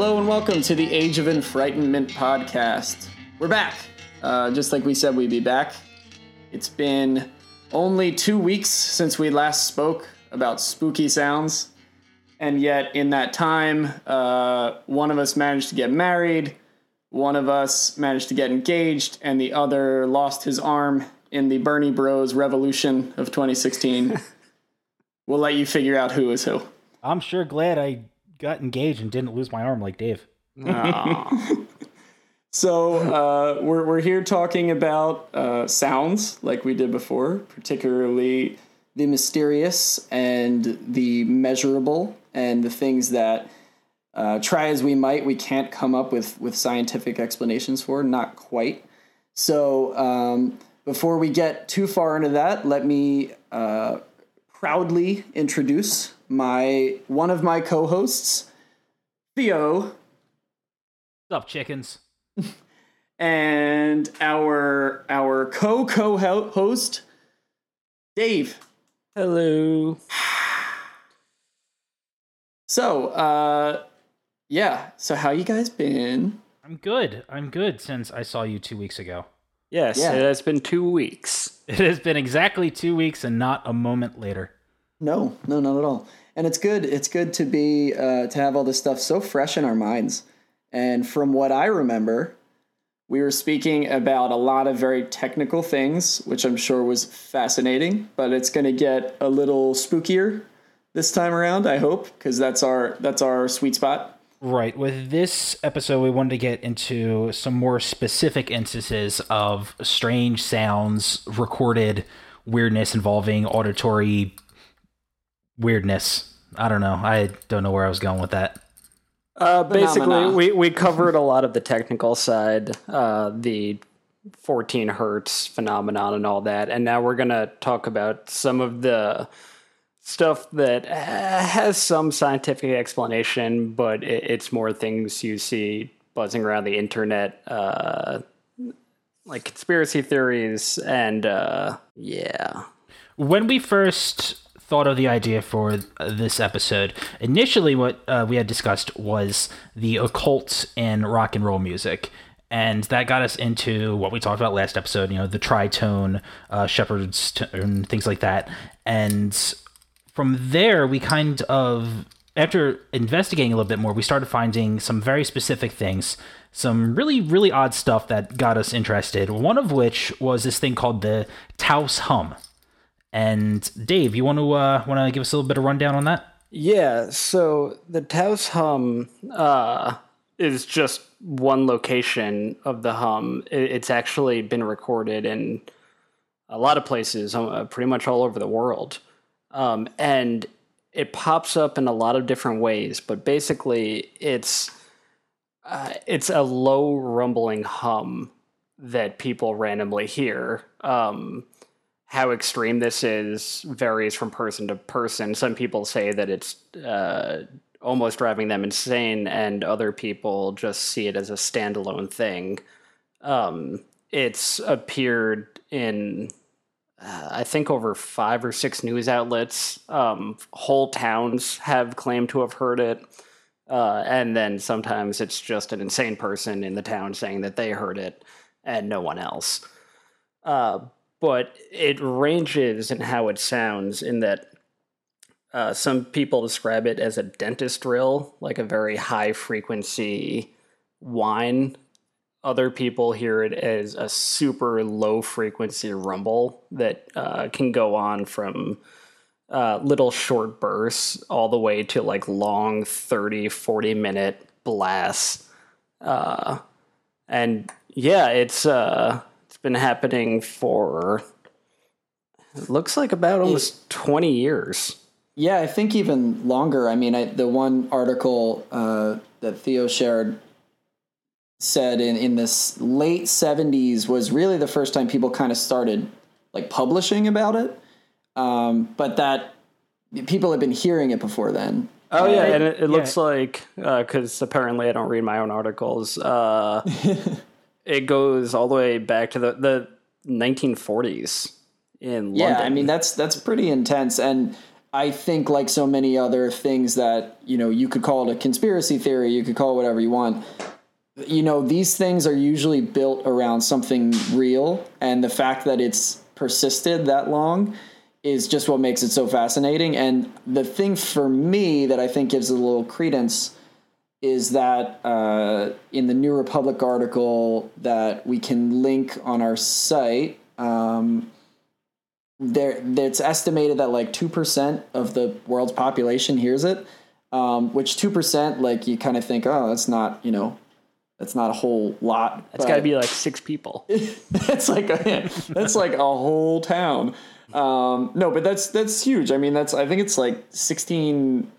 Hello and welcome to the Age of Enfrightenment podcast. We're back. Uh, just like we said we'd be back. It's been only two weeks since we last spoke about spooky sounds. And yet, in that time, uh, one of us managed to get married, one of us managed to get engaged, and the other lost his arm in the Bernie Bros revolution of 2016. we'll let you figure out who is who. I'm sure glad I got engaged and didn't lose my arm like Dave. So uh, we're we're here talking about uh, sounds like we did before, particularly the mysterious and the measurable, and the things that uh, try as we might, we can't come up with with scientific explanations for. Not quite. So um, before we get too far into that, let me uh, proudly introduce my one of my co-hosts, Theo What's up, chickens? and our our co co host Dave. Hello. So, uh yeah, so how you guys been? I'm good. I'm good since I saw you two weeks ago. Yes, Yeah. it has been two weeks. It has been exactly two weeks and not a moment later. No, no, not at all. And it's good. It's good to be uh to have all this stuff so fresh in our minds. And from what I remember, we were speaking about a lot of very technical things, which I'm sure was fascinating, but it's going to get a little spookier this time around, I hope, because that's our that's our sweet spot. Right. With this episode, we wanted to get into some more specific instances of strange sounds, recorded weirdness involving auditory weirdness. I don't know. I don't know where I was going with that. Uh, basically, Phenomena. we, we covered a lot of the technical side, uh, the 14 hertz phenomenon and all that. And now we're going to talk about some of the stuff that uh, has some scientific explanation, but it, it's more things you see buzzing around the internet, uh, like conspiracy theories. And uh, yeah. When we first thought of the idea for this episode, initially what uh, we had discussed was the occult in rock and roll music. And that got us into what we talked about last episode, you know, the tritone, uh, Shepard's tone, things like that. And from there, we kind of, after investigating a little bit more, we started finding some very specific things, some really, really odd stuff that got us interested. One of which was this thing called the Taos hum. And Dave, you want to uh, want to give us a little bit of rundown on that? Yeah, so the Taos hum uh, is just one location of the hum. It's actually been recorded in a lot of places, uh, pretty much all over the world. Um, and it pops up in a lot of different ways, but basically it's uh, it's a low rumbling hum that people randomly hear. Um, how extreme this is varies from person to person. Some people say that it's uh, almost driving them insane, and other people just see it as a standalone thing. Um, it's appeared in, uh, I think, over five or six news outlets. Um, whole towns have claimed to have heard it. Uh, and then sometimes it's just an insane person in the town saying that they heard it and no one else. Uh, but it ranges in how it sounds in that uh, some people describe it as a dentist drill, like a very high frequency whine. Other people hear it as a super low frequency rumble that uh, can go on from uh, little short bursts all the way to like long 30, 40 minute blasts. Uh, and yeah, it's uh, been happening for it looks like about almost 20 years. Yeah, I think even longer. I mean, I, the one article uh, that Theo shared said in, in this late 70s was really the first time people kind of started like publishing about it. Um, but that people had been hearing it before then. Oh yeah, and it, it yeah. looks like because apparently I don't read my own articles. Uh, it goes all the way back to the the 1940s in Yeah, London. I mean that's that's pretty intense, and I think, like so many other things that you know, you could call it a conspiracy theory, you could call it whatever you want. You know, these things are usually built around something real, and the fact that it's persisted that long is just what makes it so fascinating. And the thing for me that I think gives it a little credence is that uh, in the New Republic article that we can link on our site, um, there it's estimated that like two percent of the world's population hears it, um, which two percent like you kind of think, oh, that's not you know, that's not a whole lot. It's got to be like six people. that's like a, that's like a whole town. Um, no, but that's that's huge. I mean, that's I think it's like sixteen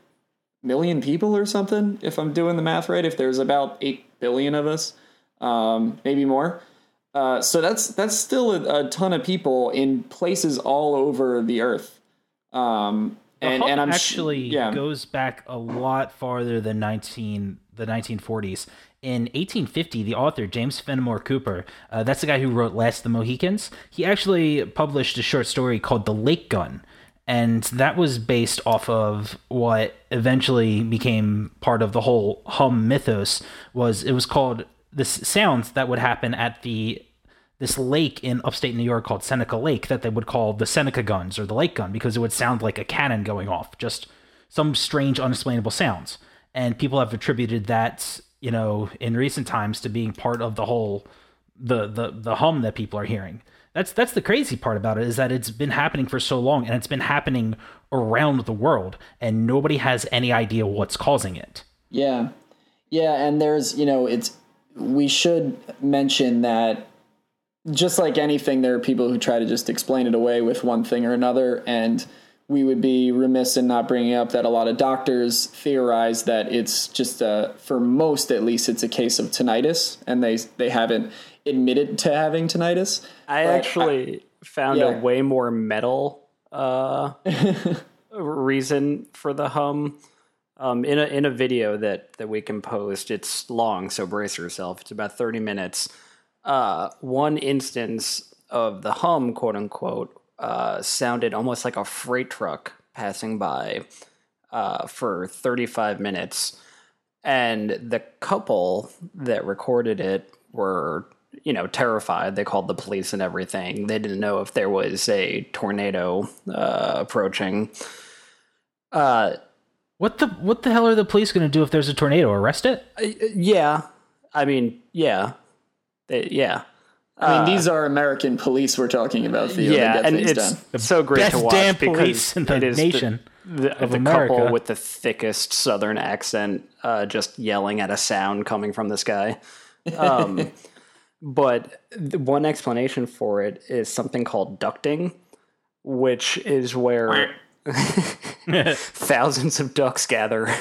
million people or something, if I'm doing the math right. If there's about eight billion of us, um, maybe more. Uh, so that's that's still a, a, ton of people in places all over the earth. Um, and, and I'm actually sh- yeah. goes back a lot farther than nineteen the 1940s. In 1850, the author James Fenimore Cooper, uh, that's the guy who wrote Last of the Mohicans, he actually published a short story called The Lake Gun, and that was based off of what eventually became part of the whole hum mythos was it was called the sounds that would happen at the this lake in upstate New York called Seneca Lake that they would call the Seneca guns or the lake gun because it would sound like a cannon going off, just some strange, unexplainable sounds. And people have attributed that, you know, in recent times to being part of the whole the the the hum that people are hearing. That's that's the crazy part about it is that it's been happening for so long and it's been happening around the world and nobody has any idea what's causing it. Yeah. Yeah, and there's, you know, it's we should mention that just like anything, there are people who try to just explain it away with one thing or another. And we would be remiss in not bringing up that a lot of doctors theorize that it's just, a, for most at least, it's a case of tinnitus, and they they haven't admitted to having tinnitus. I but actually I, found yeah. a way more metal uh, reason for the hum. Um, in a in a video that that we can post, it's long, so brace yourself. It's about thirty minutes. Uh, one instance of the hum, quote unquote, uh, sounded almost like a freight truck passing by uh, for thirty five minutes, and the couple that recorded it were you know terrified. They called the police and everything. They didn't know if there was a tornado uh, approaching. Uh, what the what the hell are the police going to do if there's a tornado? Arrest it? Uh, yeah, I mean, yeah, they, yeah. I mean, uh, these are American police we're talking about. Theo, yeah, and it's done. so great Best to watch damn police in the it is nation the, the, of the America. couple with the thickest Southern accent, uh, just yelling at a sound coming from the sky. Um, but one explanation for it is something called ducting, which is where Thousands of ducks gather.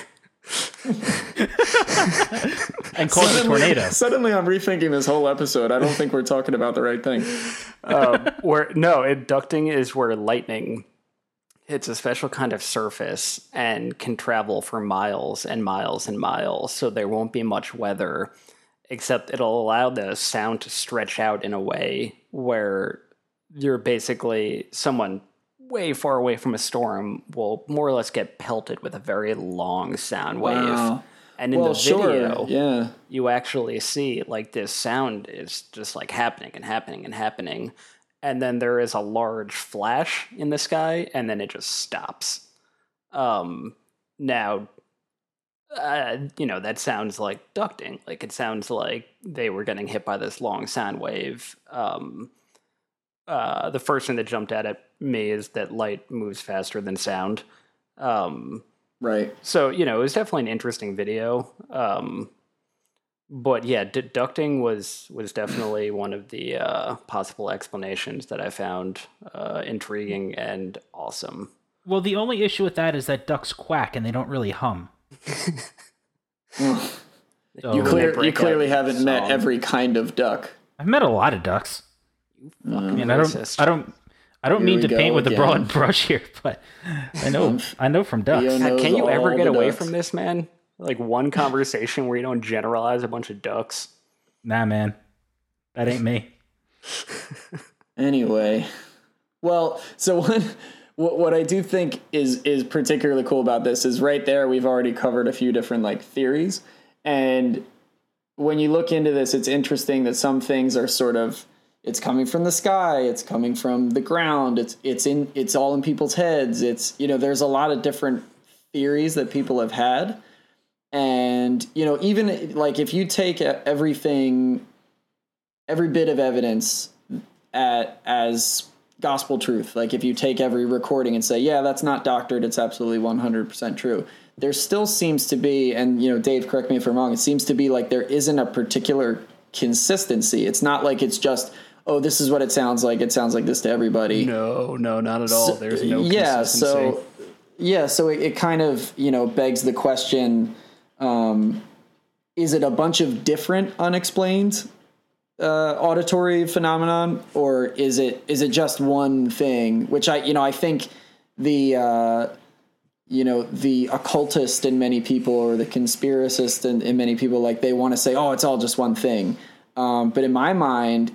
and cause a tornado. Suddenly, I'm rethinking this whole episode. I don't think we're talking about the right thing. Um, where no, it, ducting is where lightning hits a special kind of surface and can travel for miles and miles and miles. So there won't be much weather, except it'll allow the sound to stretch out in a way where you're basically someone way far away from a storm will more or less get pelted with a very long sound wave. Wow. And in well, the video, sure. yeah. you actually see like this sound is just like happening and happening and happening. And then there is a large flash in the sky, and then it just stops. Um, now, uh, you know, that sounds like ducting. Like it sounds like they were getting hit by this long sound wave. Um, uh, the first thing that jumped at me is that light moves faster than sound. Um, right. So you know, it was definitely an interesting video. Um, but yeah, deducting was was definitely one of the uh, possible explanations that I found uh, intriguing and awesome. Well, the only issue with that is that ducks quack and they don't really hum. so, you, clear, you clearly haven't met every kind of duck. I've met a lot of ducks. I mean, I don't, I don't, I don't here mean to paint with again. a broad brush here, but I know, um, I know from ducks. Can you ever get away ducks. from this, man? Like one conversation where you don't generalize a bunch of ducks. Nah, man, that ain't me. anyway, well, so one what what I do think is is particularly cool about this is right there we've already covered a few different like theories and when you look into this it's interesting that some things are sort of it's coming from the sky. It's coming from the ground. It's it's in it's all in people's heads. It's you know there's a lot of different theories that people have had. And you know even like if you take everything every bit of evidence at as gospel truth like if you take every recording and say yeah that's not doctored it's absolutely 100% true there still seems to be and you know dave correct me if i'm wrong it seems to be like there isn't a particular consistency. It's not like it's just oh this is what it sounds like. It sounds like this to everybody. No no not at all. So, there's no yeah so yeah so it, it kind of you know begs the question um, is it a bunch of different unexplained uh, auditory phenomenon, or is it is it just one thing? Which I you know I think the uh, you know the occultist in many people or the conspiracist in, in many people like they want to say oh it's all just one thing, um, but in my mind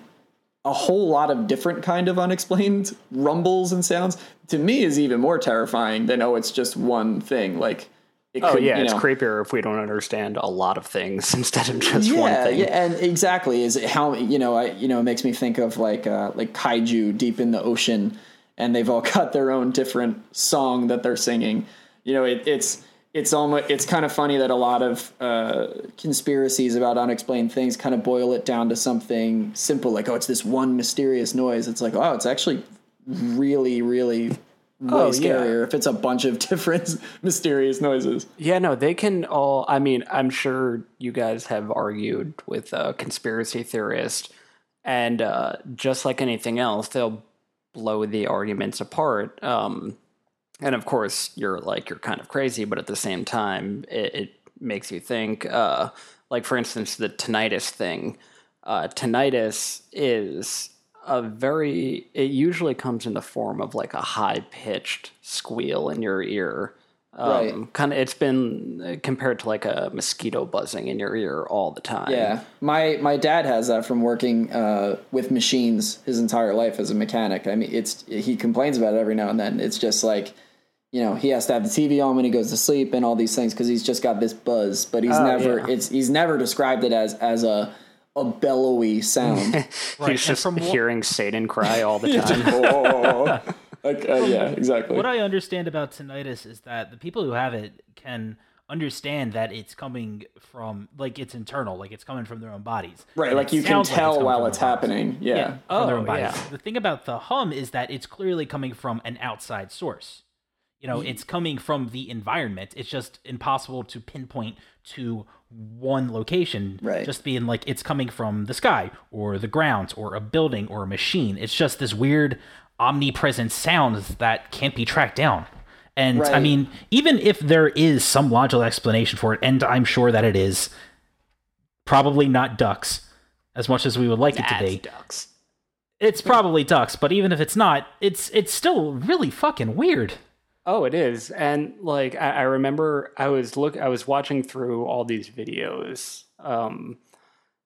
a whole lot of different kind of unexplained rumbles and sounds to me is even more terrifying than oh it's just one thing like it oh could, yeah, it's know, creepier if we don't understand a lot of things instead of just yeah, one thing. Yeah, and exactly is it how you know I you know it makes me think of like uh, like kaiju deep in the ocean, and they've all got their own different song that they're singing. You know, it, it's it's almost it's kind of funny that a lot of uh, conspiracies about unexplained things kind of boil it down to something simple like oh it's this one mysterious noise. It's like oh it's actually really really way oh, scarier yeah. if it's a bunch of different mysterious noises. Yeah, no, they can all. I mean, I'm sure you guys have argued with a conspiracy theorist, and uh, just like anything else, they'll blow the arguments apart. Um, and of course, you're like you're kind of crazy, but at the same time, it, it makes you think. Uh, like for instance, the tinnitus thing. Uh, tinnitus is a very it usually comes in the form of like a high pitched squeal in your ear um, right. kind of it's been uh, compared to like a mosquito buzzing in your ear all the time yeah my my dad has that from working uh, with machines his entire life as a mechanic i mean it's he complains about it every now and then it's just like you know he has to have the tv on when he goes to sleep and all these things because he's just got this buzz but he's oh, never yeah. it's he's never described it as as a a bellowy sound. right. He's just from hearing Satan cry all the time. oh, like, uh, yeah, exactly. What I understand about tinnitus is that the people who have it can understand that it's coming from like it's internal, like it's coming from their own bodies. Right, and like you can tell like while it's happening. Yeah. yeah oh, their own bodies. Yeah. The thing about the hum is that it's clearly coming from an outside source. You know, mm-hmm. it's coming from the environment. It's just impossible to pinpoint to one location. Right. Just being like it's coming from the sky or the ground or a building or a machine. It's just this weird omnipresent sounds that can't be tracked down. And right. I mean, even if there is some logical explanation for it, and I'm sure that it is, probably not ducks as much as we would like That's it to be. Ducks. It's probably ducks, but even if it's not, it's it's still really fucking weird. Oh, it is, and like I, I, remember, I was look, I was watching through all these videos um,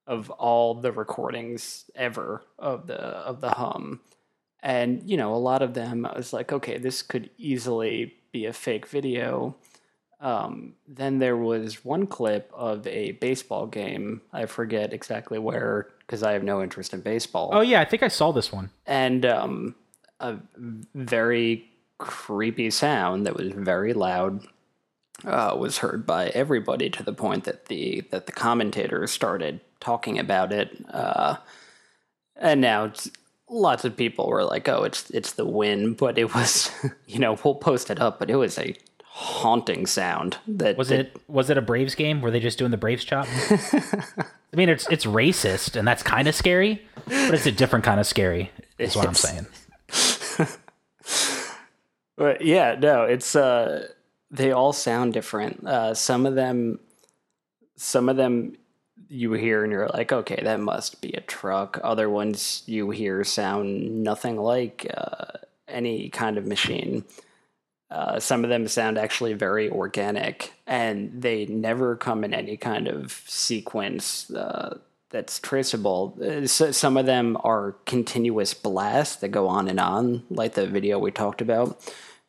of all the recordings ever of the of the hum, and you know, a lot of them, I was like, okay, this could easily be a fake video. Um, then there was one clip of a baseball game. I forget exactly where because I have no interest in baseball. Oh yeah, I think I saw this one. And um, a very creepy sound that was very loud uh, was heard by everybody to the point that the that the commentators started talking about it. Uh, and now lots of people were like, "Oh, it's it's the wind," but it was, you know, we'll post it up, but it was a haunting sound. That was that, it. Was it a Braves game? Were they just doing the Braves chop? I mean, it's it's racist, and that's kind of scary, but it's a different kind of scary. Is what I'm saying. But yeah, no, it's uh they all sound different. Uh some of them some of them you hear and you're like, okay, that must be a truck. Other ones you hear sound nothing like uh, any kind of machine. Uh, some of them sound actually very organic, and they never come in any kind of sequence. Uh, that's traceable. Uh, so- Some of them are continuous blasts that go on and on, like the video we talked about,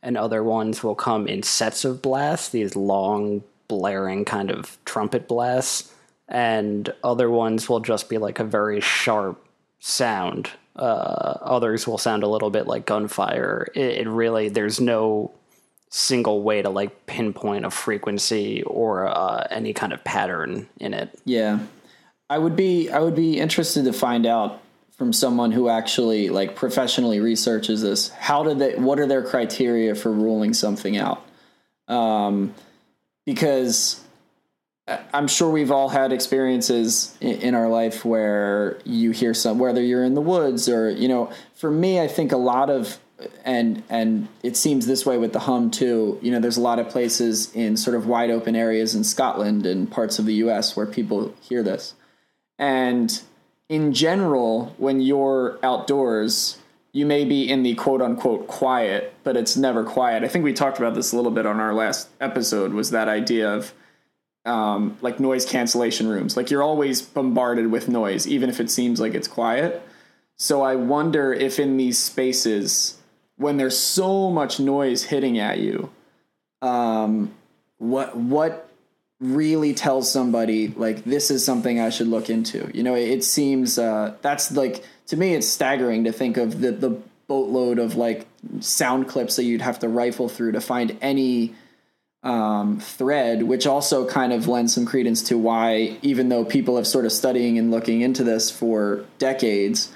and other ones will come in sets of blasts, these long blaring kind of trumpet blasts, and other ones will just be like a very sharp sound. Uh, others will sound a little bit like gunfire. It, it really there's no single way to like pinpoint a frequency or uh, any kind of pattern in it. Yeah. I would be I would be interested to find out from someone who actually like professionally researches this. How do they what are their criteria for ruling something out? Um because I- I'm sure we've all had experiences in, in our life where you hear some whether you're in the woods or you know for me I think a lot of and and it seems this way with the hum too you know there's a lot of places in sort of wide open areas in Scotland and parts of the US where people hear this and in general, when you're outdoors, you may be in the quote unquote quiet, but it's never quiet. I think we talked about this a little bit on our last episode was that idea of um, like noise cancellation rooms. Like you're always bombarded with noise, even if it seems like it's quiet. So I wonder if in these spaces, when there's so much noise hitting at you, um, what what really tells somebody like this is something I should look into. You know, it, it seems uh, that's like to me it's staggering to think of the the boatload of like sound clips that you'd have to rifle through to find any um, thread, which also kind of lends some credence to why, even though people have sort of studying and looking into this for decades,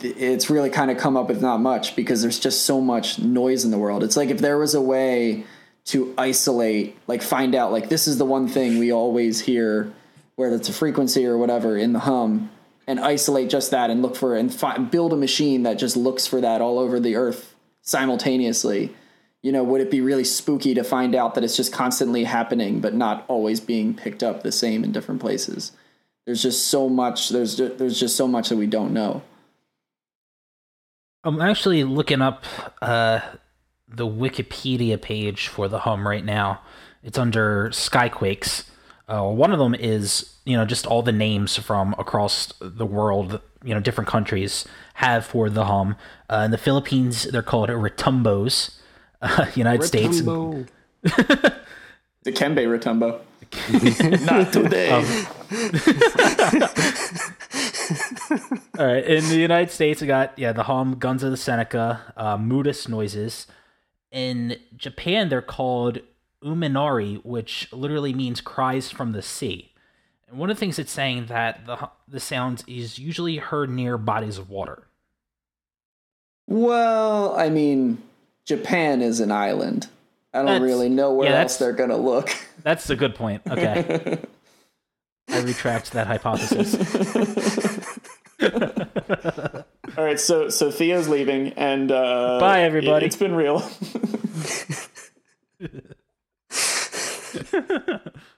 it's really kind of come up with not much because there's just so much noise in the world. It's like if there was a way to isolate, like find out, like this is the one thing we always hear, whether it's a frequency or whatever in the hum, and isolate just that and look for and fi- build a machine that just looks for that all over the earth simultaneously. You know, would it be really spooky to find out that it's just constantly happening, but not always being picked up the same in different places? There's just so much. There's there's just so much that we don't know. I'm actually looking up uh, the Wikipedia page for the hum right now. It's under skyquakes. Uh, one of them is you know just all the names from across the world. You know, different countries have for the hum. Uh, in the Philippines, they're called retumbos. Uh, United States, Retumbo. The Kembe Rotumbo. not today. All right, in the United States, we got yeah the hum, Guns of the Seneca, uh, Moodus noises. In Japan, they're called uminari, which literally means cries from the sea. And one of the things it's saying that the the sound is usually heard near bodies of water. Well, I mean, Japan is an island. I don't That's- really know where yeah, else they're gonna look. That's a good point. Okay, I retract that hypothesis. All right, so so Theo's leaving, and uh, Bye, everybody. It's been real.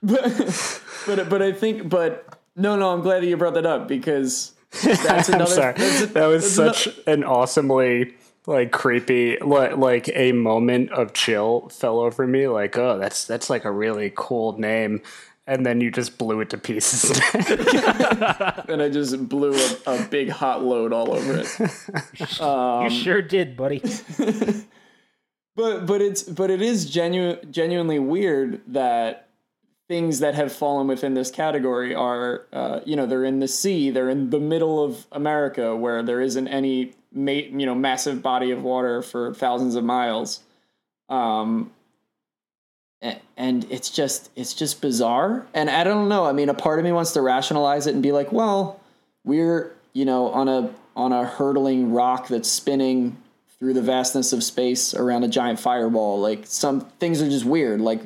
but, but but I think but no no I'm glad that you brought that up because that's another. I'm sorry. that's a- that was that's such an awesomely like creepy like, like a moment of chill fell over me like oh that's that's like a really cool name and then you just blew it to pieces and I just blew a, a big hot load all over it. you sure did, buddy. But but it's but it is genu- genuinely weird that things that have fallen within this category are uh, you know they're in the sea, they're in the middle of America where there isn't any ma- you know massive body of water for thousands of miles. Um, a- and it's just it's just bizarre. And i don't know. I mean a part of me wants to rationalize it and be like well we're you know on a on a hurtling rock that's spinning through the vastness of space around a giant fireball. Like some things are just weird. Like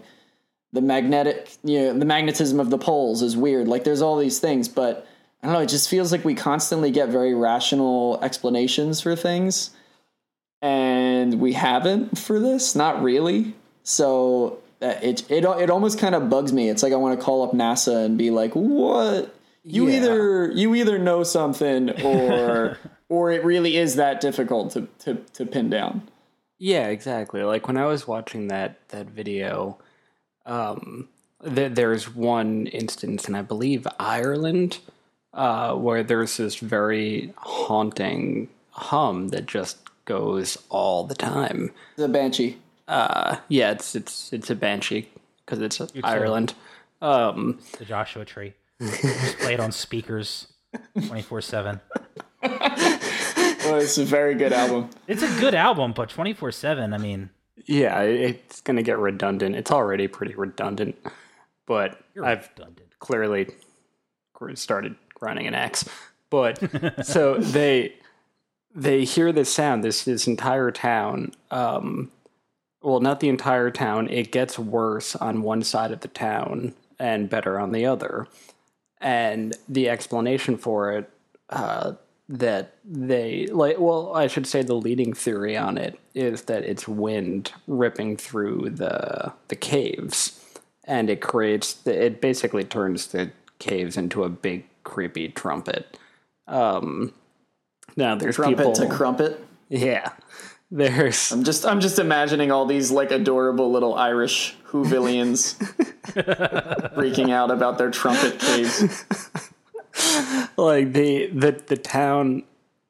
the magnetic you know the magnetism of the poles is weird. Like there's all these things but i don't know. It just feels like we constantly get very rational explanations for things. And we haven't for this. Not really. So it it it almost kind of bugs me. It's like I want to call up NASA and be like, "What? You Yeah. either you either know something or or it really is that difficult to to to pin down." Yeah, exactly. Like when I was watching that that video, um, th- there's one instance, and I believe Ireland, uh, where there's this very haunting hum that just goes all the time. The banshee. Uh, yeah, it's it's it's a banshee because it's Ireland. Um, The Joshua Tree. Just play it on speakers 24 7. Well, it's a very good album. It's a good album, but 24 7, I mean, yeah, it's gonna get redundant. It's already pretty redundant, but you're I've redundant. clearly started grinding an axe. But so they they hear this sound. This this entire town. Um, well, not the entire town. It gets worse on one side of the town and better on the other. And the explanation for it uh, that they like well i should say the leading theory on it is that it's wind ripping through the the caves and it creates the, it basically turns the caves into a big creepy trumpet um now there's Trumpet people to crumpet. yeah there's I'm just I'm just imagining all these like adorable little Irish Whovillians freaking out about their trumpet caves. like the the the town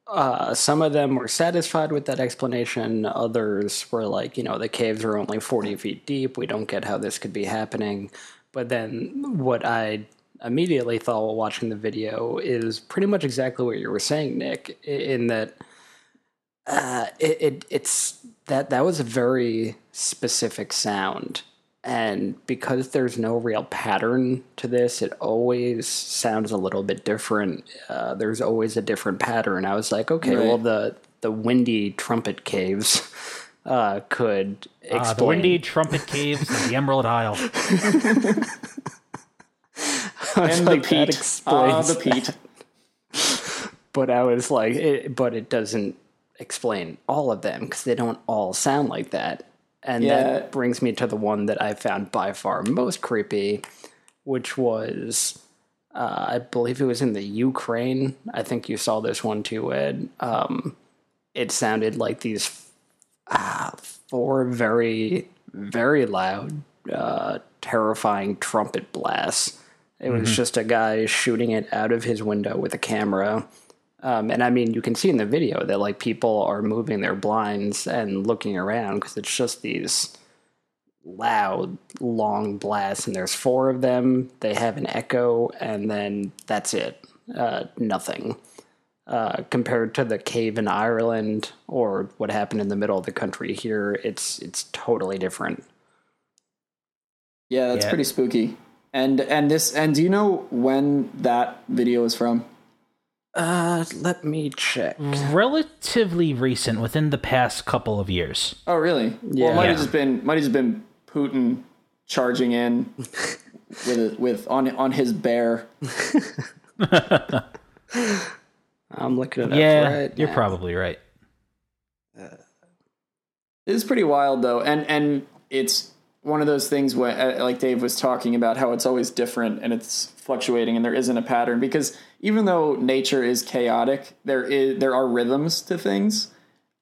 uh, some of them were satisfied with that explanation. Others were like, you know, the caves are only 40 feet deep. We don't get how this could be happening. But then what I immediately thought while watching the video is pretty much exactly what you were saying, Nick, in that uh, it, it it's that that was a very specific sound. And because there's no real pattern to this, it always sounds a little bit different. Uh, there's always a different pattern. I was like, okay, Right. well the the windy trumpet caves uh, could explain. Ah, the windy trumpet caves of the Emerald Isle. And like, the that peat. Ah, explains the peat. but I was like, it, but it doesn't explain all of them because they don't all sound like that. And Yeah. that brings me to the one that I found by far most creepy, which was, uh, I believe it was in the Ukraine. I think you saw this one too, Ed. Um, it sounded like these uh, four very, very loud, uh, terrifying trumpet blasts. It was just a guy shooting it out of his window with a camera. Um, and I mean, you can see in the video that like people are moving their blinds and looking around because it's just these loud, long blasts, and there's four of them. They have an echo, and then that's it. Uh, nothing. Uh, compared to the cave in Ireland or what happened in the middle of the country here, it's it's totally different. Yeah, that's Yeah. pretty spooky. And and this and do you know when that video is from? Uh, let me check. Relatively recent, within the past couple of years. Oh, really? Well, Yeah. it might have just been might have just been Putin charging in with with on on his bear. I'm looking it up. Yeah, right you're now. probably right. It is pretty wild though, and and it's one of those things where, uh, like Dave was talking about, how it's always different and it's fluctuating, and there isn't a pattern because even though nature is chaotic, there is there are rhythms to things,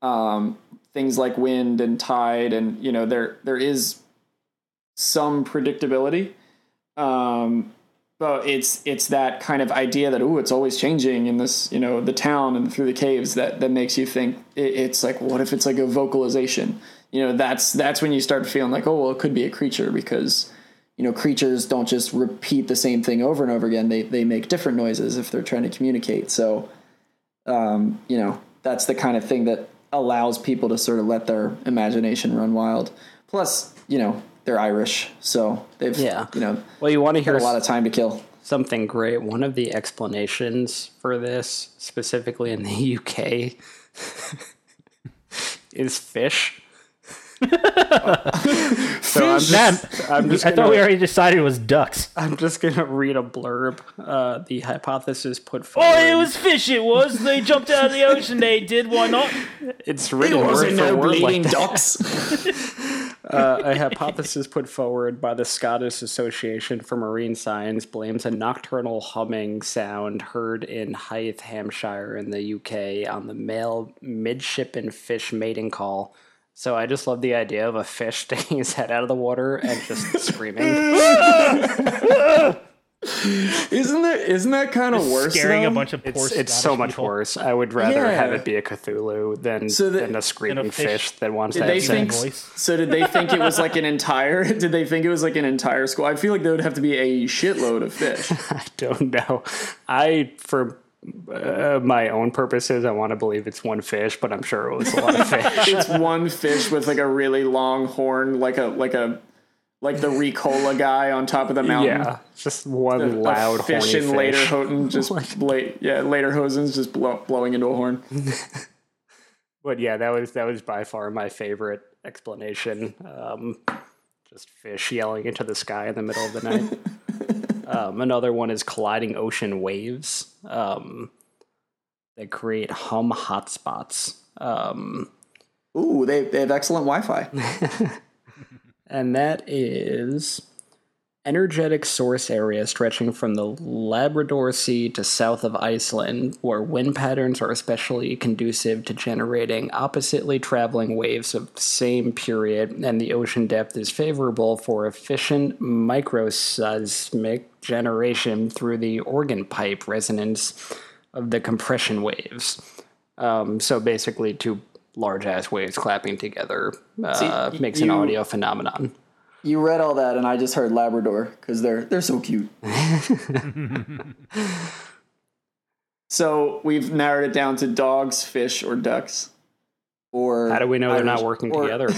um, things like wind and tide, and you know there there is some predictability. Um, but it's it's that kind of idea that oh, it's always changing in this you know the town and through the caves that that makes you think it, it's like what if it's like a vocalization? You know, that's that's when you start feeling like oh well, it could be a creature because you know creatures don't just repeat the same thing over and over again. They they make different noises if they're trying to communicate. So um, you know that's the kind of thing that allows people to sort of let their imagination run wild. Plus, you know, they're Irish, so they've Yeah. you know Well, you want to hear a lot of time to kill. something great. One of the explanations for this, specifically in the UK, is fish. so I'm just, I'm just I gonna, thought we already decided it was ducks. I'm just gonna read a blurb. Uh, the hypothesis put forward. Oh, it was fish. It was. They jumped out of the ocean. They did. Why not? It's written word for word like that. ducks. Uh, a hypothesis put forward by the Scottish Association for Marine Science blames a nocturnal humming sound heard in Hythe, Hampshire, in the UK, on the male midshipman fish mating call. So I just love the idea of a fish sticking his head out of the water and just screaming. Isn't that isn't that kind of worse? Scaring though? a bunch of poor It's, it's so much people. worse. I would rather Yeah. have it be a Cthulhu than, So the- than a screaming fish. fish. that wants Did to they have think? sex. voice. So did they think it was like an entire? Did they think it was like an entire school? I feel like there would have to be a shitload of fish. I don't know. I, for uh, my own purposes, I want to believe it's one fish, but I'm sure it was a lot of fish. it's one fish with like a really long horn, like a like a like the Ricola guy on top of the mountain. yeah, just one A loud fish horny and later fish. Houghton just bla- yeah lederhosen's just blow, blowing into a horn. But yeah, that was that was by far my favorite explanation. Um, just fish yelling into the sky in the middle of the night. Um, another one is colliding ocean waves. Um, they create hum hotspots. Um, Ooh, they, they have excellent Wi-Fi. and that is energetic source area stretching from the Labrador Sea to south of Iceland, where wind patterns are especially conducive to generating oppositely traveling waves of same period, and the ocean depth is favorable for efficient microseismic generation through the organ pipe resonance of the compression waves. Um, so basically, two large ass waves clapping together uh, See, makes an audio phenomenon. You read all that, and I just heard Labrador because they're they're so cute. so we've narrowed it down to dogs, fish, or ducks. Or How do we know they're not working or- together?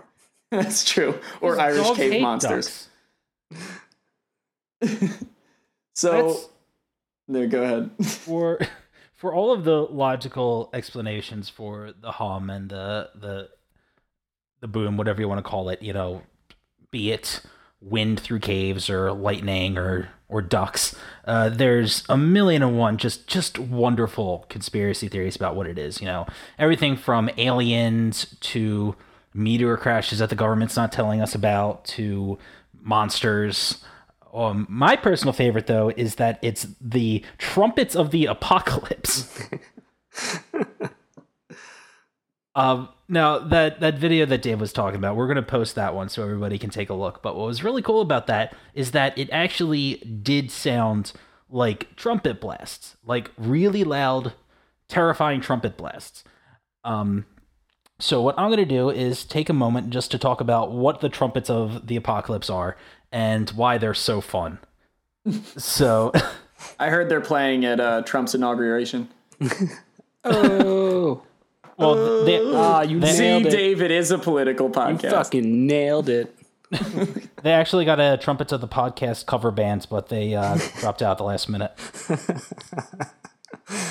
That's true. Or Irish Dogs cave monsters. So That's- there, go ahead. for for all of the logical explanations for the hum and the the the boom, whatever you want to call it, you know, be it wind through caves or lightning or or ducks, uh, there's a million and one just just wonderful conspiracy theories about what it is. You know, everything from aliens to meteor crashes that the government's not telling us about to monsters. Um, my personal favorite, though, is that it's the trumpets of the apocalypse. um, now that that video that Dave was talking about, we're gonna post that one so everybody can take a look. But what was really cool about that is that it actually did sound like trumpet blasts, like really loud, terrifying trumpet blasts. Um, so what I'm going to do is take a moment just to talk about what the trumpets of the apocalypse are and why they're so fun. so I heard they're playing at uh, Trump's inauguration. oh, well they, ah, you See, David it. Dave, it is a political You podcast. fucking nailed it. they actually got a trumpets of the podcast cover bands, but they uh, dropped out at the last minute.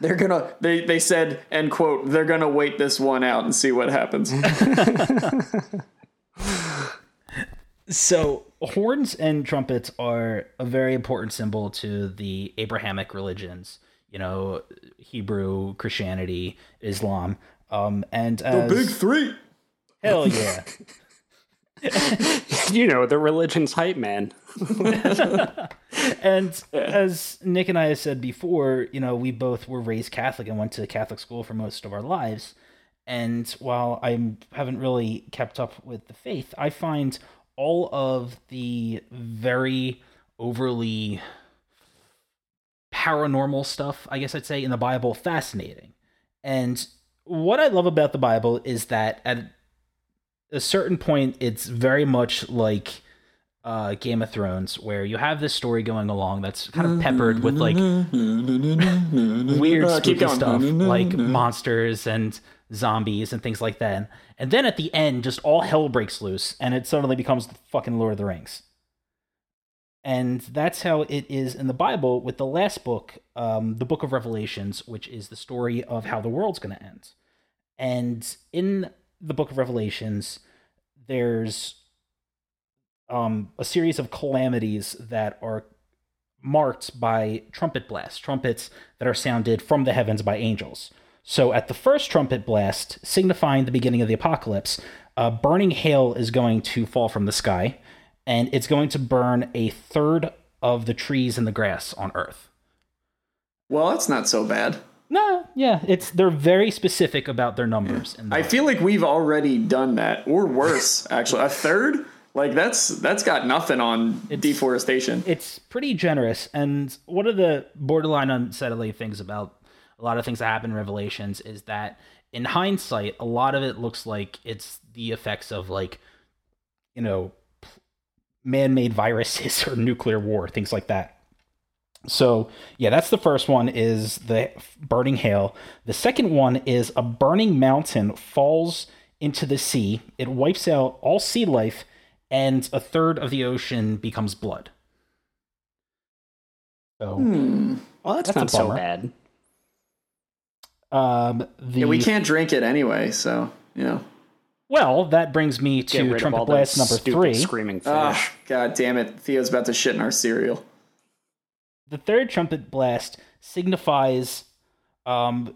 They're gonna. They they said, end quote. They're gonna wait this one out and see what happens. So horns and trumpets are a very important symbol to the Abrahamic religions. You know, Hebrew, Christianity, Islam, um, and as, three. hell yeah. You know the religion's hype man. And as Nick and I have said before, you know, we both were raised Catholic and went to Catholic school for most of our lives. And while I haven't really kept up with the faith, I find all of the very overly paranormal stuff, I guess I'd say, in the Bible fascinating. And what I love about the Bible is that at a certain point, it's very much like uh, Game of Thrones, where you have this story going along that's kind of peppered with like weird Uh, spooky stuff, like monsters and zombies and things like that. And then at the end, just all hell breaks loose, and it suddenly becomes the fucking Lord of the Rings. And that's how it is in the Bible with the last book, um, the book of Revelations, which is the story of how the world's going to end. And in the book of Revelations, there's um, a series of calamities that are marked by trumpet blasts, trumpets that are sounded from the heavens by angels. So at the first trumpet blast, signifying the beginning of the apocalypse, uh, burning hail is going to fall from the sky, and it's going to burn a third of the trees and the grass on Earth. Well, that's not so bad. No, yeah, it's they're very specific about their numbers. And I feel like we've already done that, or worse, actually. A third? Like that's that's got nothing on deforestation. It's pretty generous, and one of the borderline unsettling things about a lot of things that happen in Revelations is that in hindsight, a lot of it looks like it's the effects of like, you know, man-made viruses or nuclear war, things like that. So yeah, that's the first one is the burning hail. The second one is a burning mountain falls into the sea. It wipes out all sea life, and a third of the ocean becomes blood. So Hmm. Well, that's, That's not so bad. um, the Yeah, we can't drink it anyway, so you know. Well, that brings me to trumpet blast number three. screaming fish. Ah, god damn it! Theo's about to shit in our cereal. The third trumpet blast signifies um,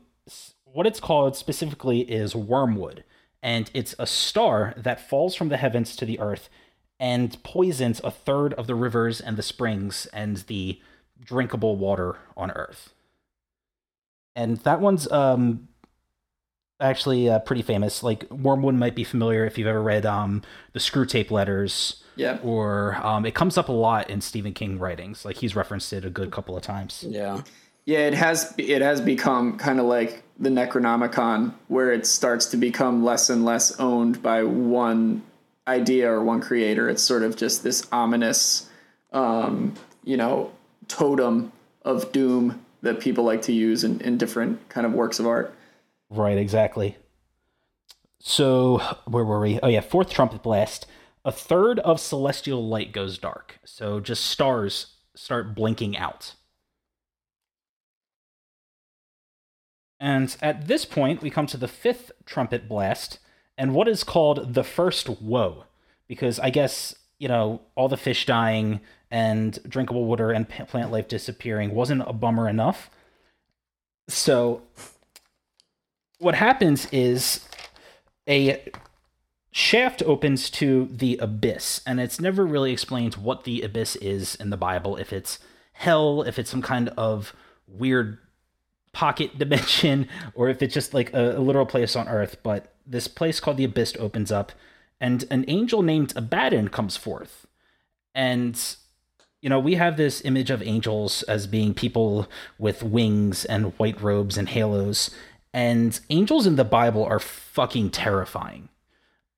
what it's called specifically is wormwood, and it's a star that falls from the heavens to the earth and poisons a third of the rivers and the springs and the drinkable water on earth. And that one's um, actually uh, pretty famous. Like wormwood might be familiar if you've ever read um, the Screwtape Letters Yeah. or um, it comes up a lot in Stephen King writings. Like he's referenced it a good couple of times. yeah. Yeah, it has it has become kind of like the Necronomicon, where it starts to become less and less owned by one idea or one creator. It's sort of just this ominous, um, you know, totem of doom that people like to use in, in different kind of works of art. Right, exactly. So where were we? Oh yeah, fourth trumpet blast. A third of celestial light goes dark. So just stars start blinking out. And at this point, we come to the fifth trumpet blast, and what is called the first woe. Because I guess, you know, all the fish dying and drinkable water and plant life disappearing wasn't a bummer enough. So, what happens is a shaft opens to the abyss, and it's never really explained what the abyss is in the Bible. If it's hell, if it's some kind of weird pocket dimension, or if it's just like a, a literal place on Earth. But this place called the Abyss opens up, and an angel named Abaddon comes forth. And, you know, we have this image of angels as being people with wings and white robes and halos. And angels in the Bible are fucking terrifying.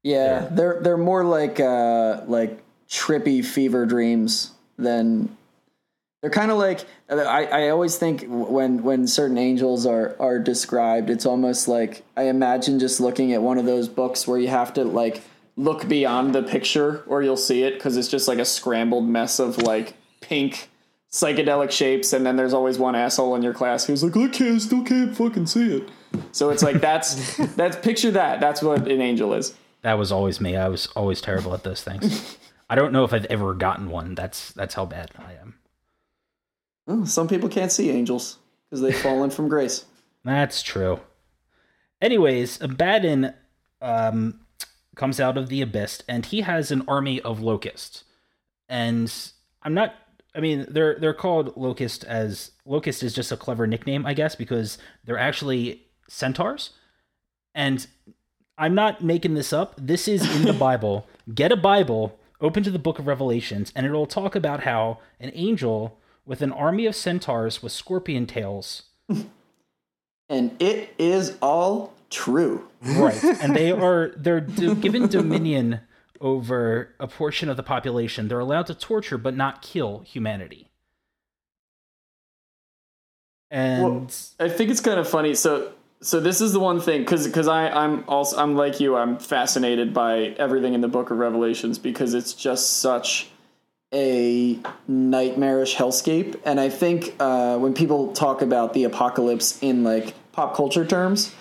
Yeah, they're they're more like uh, like trippy fever dreams than they're kind of like I, I always think when when certain angels are are described, it's almost like I imagine just looking at one of those books where you have to like look beyond the picture or you'll see it because it's just like a scrambled mess of like pink psychedelic shapes, and then there's always one asshole in your class who's like, I can't, still can't fucking see it. So it's like that's that's picture that. That's what an angel is. That was always me. I was always terrible at those things. I don't know if I've ever gotten one. That's that's how bad I am. Oh, some people can't see angels because they've fallen from grace. That's true. Anyways, Abaddon um, comes out of the abyss, and he has an army of locusts. And I'm not. I mean, they're they're called locust as locust is just a clever nickname, I guess, because they're actually centaurs. And I'm not making this up. This is in the Bible. Get a Bible, open to the book of Revelations, and it'll talk about how an angel with an army of centaurs with scorpion tails And it is all true. right and they are they're d- given dominion over a portion of the population they're allowed to torture but not kill humanity and Well, I think it's kind of funny. So, so this is the one thing because because I I'm also I'm like you. I'm fascinated by everything in the Book of Revelations because it's just such a nightmarish hellscape. And I think uh, when people talk about the apocalypse in like pop culture terms,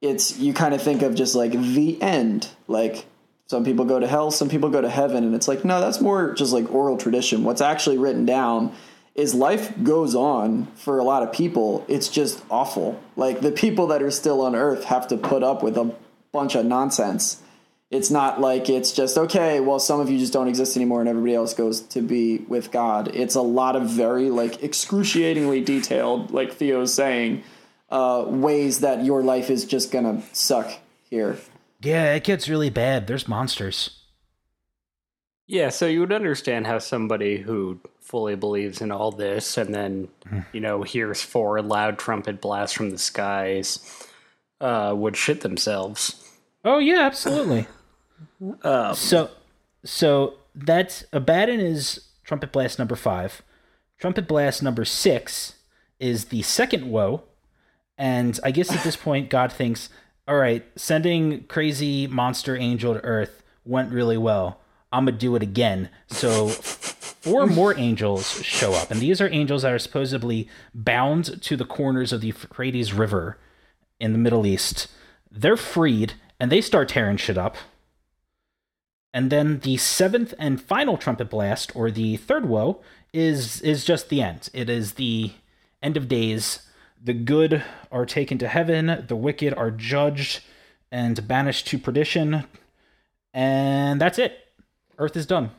it's you kind of think of just like the end. Like some people go to hell, some people go to heaven, and it's like no, that's more just like oral tradition. What's actually written down is life goes on for a lot of people. It's just awful. Like the people that are still on earth have to put up with a bunch of nonsense. It's not like it's just okay, well some of you just don't exist anymore and everybody else goes to be with God. It's a lot of very like excruciatingly detailed, like Theo's saying, uh, ways that your life is just gonna suck here. Yeah it gets really bad there's monsters Yeah, so you would understand how somebody who fully believes in all this and then, you know, hears four loud trumpet blasts from the skies uh, would shit themselves. Oh yeah, absolutely. Um, So, so that's Abaddon is trumpet blast number five. Trumpet blast number six is the second woe, and I guess at this point God thinks, all right, sending crazy monster angel to Earth went really well. I'm gonna do it again. So four more angels show up, and these are angels that are supposedly bound to the corners of the Euphrates River in the Middle East. They're freed, and they start tearing shit up. And then the seventh and final trumpet blast, or the third woe, is is just the end. It is the end of days. The good are taken to heaven, the wicked are judged and banished to perdition, and that's it. Earth is done.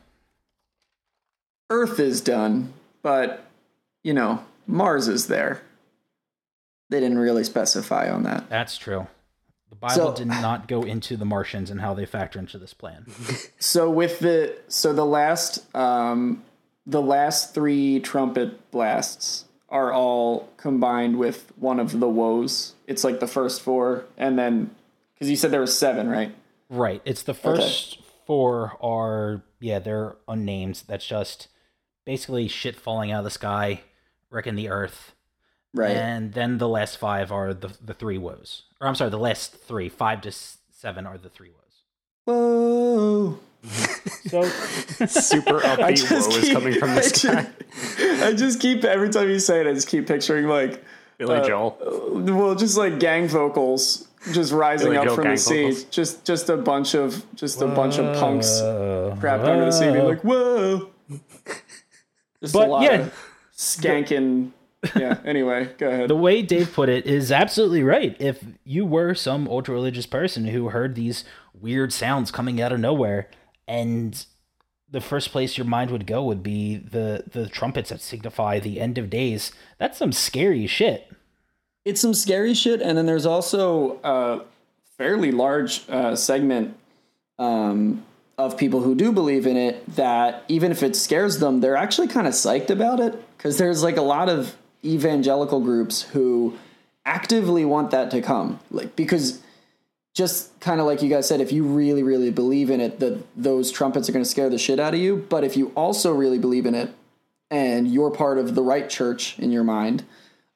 Earth is done, but you know, Mars is there. They didn't really specify on that. That's true. The Bible So- did not go into the Martians and how they factor into this plan. So with the so the last um the last three trumpet blasts are all combined with one of the woes. It's like the first four and then cuz you said there were 7, right? Right. It's the first four are yeah, they're unnamed. That's just basically shit falling out of the sky, wrecking the earth. Right. And then the last five are the the three woes. Or I'm sorry, the last three, five to seven are the three woes. Whoa. So super upbeat woe is coming from the I sky. Just, I just keep every time you say it, I just keep picturing like Billy uh, Joel. well, just like gang vocals just rising Billy up Joel from the sea. vocals. Just just a bunch of just a bunch of punks uh, trapped under the sea being like, whoa. Just a But, lot yeah. of skanking. yeah, anyway, go ahead. the way Dave put it is absolutely right. If you were some ultra religious person who heard these weird sounds coming out of nowhere, and the first place your mind would go would be the the trumpets that signify the end of days, that's some scary shit. it's some scary shit and then there's also a fairly large uh, segment um, of people who do believe in it that even if it scares them they're actually kind of psyched about it. Because there's like a lot of evangelical groups who actively want that to come. Like because just kind of like you guys said if you really really believe in it that those trumpets are going to scare the shit out of you but if you also really believe in it and you're part of the right church in your mind